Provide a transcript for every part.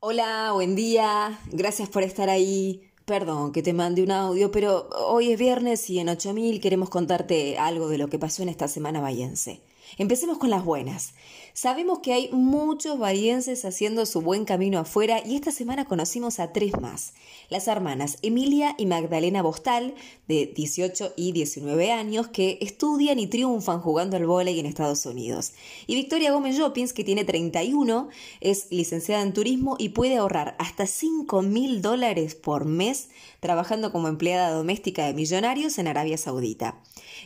Hola, buen día. Gracias por estar ahí. Perdón que te mande un audio, pero hoy es viernes y en 8000 queremos contarte algo de lo que pasó en esta semana bayense. Empecemos con las buenas. Sabemos que hay muchos varienses haciendo su buen camino afuera y esta semana conocimos a tres más. Las hermanas Emilia y Magdalena Bostal, de 18 y 19 años, que estudian y triunfan jugando al vóley en Estados Unidos. Y Victoria Gómez Jopins, que tiene 31, es licenciada en turismo y puede ahorrar hasta 5 mil dólares por mes trabajando como empleada doméstica de millonarios en Arabia Saudita.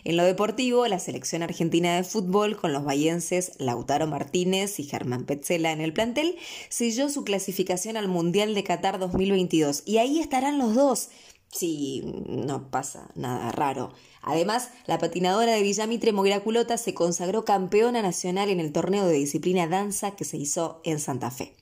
En lo deportivo, la selección argentina de fútbol con los bayenses Lautaro Martínez y Germán Petzela en el plantel selló su clasificación al Mundial de Qatar 2022 y ahí estarán los dos si no pasa nada raro. Además, la patinadora de Villamitre Moguera Culota se consagró campeona nacional en el torneo de disciplina danza que se hizo en Santa Fe.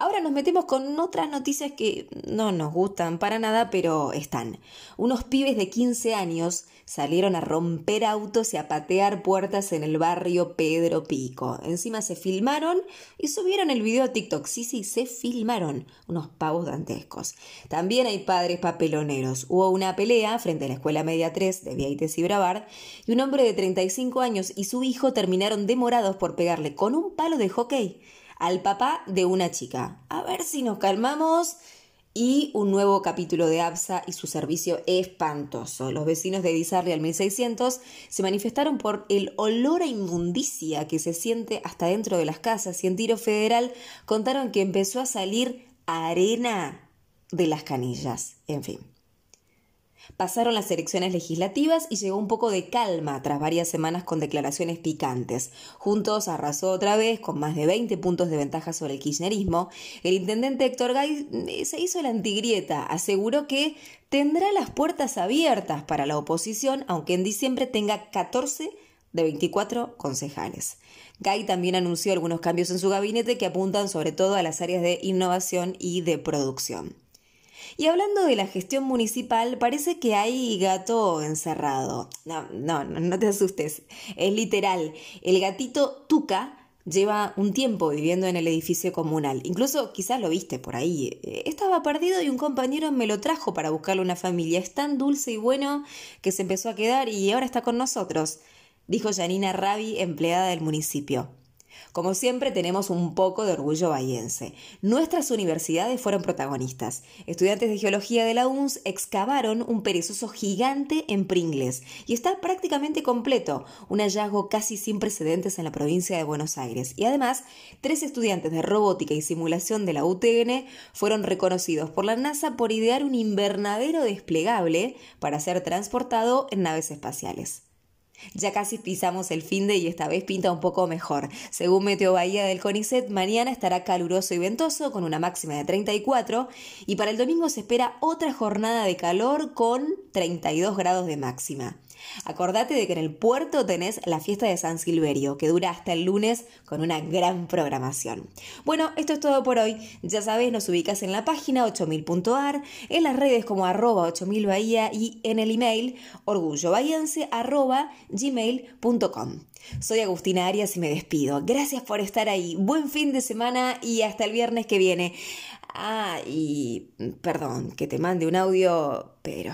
Ahora nos metemos con otras noticias que no nos gustan para nada, pero están. Unos pibes de 15 años salieron a romper autos y a patear puertas en el barrio Pedro Pico. Encima se filmaron y subieron el video a TikTok. Sí, sí, se filmaron. Unos pavos dantescos. También hay padres papeloneros. Hubo una pelea frente a la Escuela Media 3 de Vieites y Bravar y un hombre de 35 años y su hijo terminaron demorados por pegarle con un palo de hockey al papá de una chica. A ver si nos calmamos. Y un nuevo capítulo de APSA y su servicio espantoso. Los vecinos de Bizarre al 1600 se manifestaron por el olor a inmundicia que se siente hasta dentro de las casas y en tiro federal contaron que empezó a salir arena de las canillas. En fin. Pasaron las elecciones legislativas y llegó un poco de calma tras varias semanas con declaraciones picantes. Juntos arrasó otra vez con más de 20 puntos de ventaja sobre el kirchnerismo. El intendente Héctor Gay eh, se hizo la antigrieta, aseguró que tendrá las puertas abiertas para la oposición, aunque en diciembre tenga 14 de 24 concejales. Gay también anunció algunos cambios en su gabinete que apuntan sobre todo a las áreas de innovación y de producción. Y hablando de la gestión municipal, parece que hay gato encerrado. No, no, no te asustes. Es literal. El gatito Tuca lleva un tiempo viviendo en el edificio comunal. Incluso quizás lo viste por ahí. Estaba perdido y un compañero me lo trajo para buscarle una familia. Es tan dulce y bueno que se empezó a quedar y ahora está con nosotros, dijo Janina Rabi, empleada del municipio. Como siempre, tenemos un poco de orgullo bahiense. Nuestras universidades fueron protagonistas. Estudiantes de geología de la UNS excavaron un perezoso gigante en Pringles y está prácticamente completo, un hallazgo casi sin precedentes en la provincia de Buenos Aires. Y además, tres estudiantes de robótica y simulación de la UTN fueron reconocidos por la NASA por idear un invernadero desplegable para ser transportado en naves espaciales. Ya casi pisamos el fin de y esta vez pinta un poco mejor. Según Meteo Bahía del CONICET, mañana estará caluroso y ventoso con una máxima de 34 y para el domingo se espera otra jornada de calor con 32 grados de máxima. Acordate de que en el puerto tenés la fiesta de San Silverio, que dura hasta el lunes con una gran programación. Bueno, esto es todo por hoy. Ya sabes, nos ubicas en la página 8000.ar, en las redes como arroba 8000 Bahía y en el email orgullobahiense arroba gmail.com. Soy Agustina Arias y me despido. Gracias por estar ahí. Buen fin de semana y hasta el viernes que viene. Ah, y perdón que te mande un audio, pero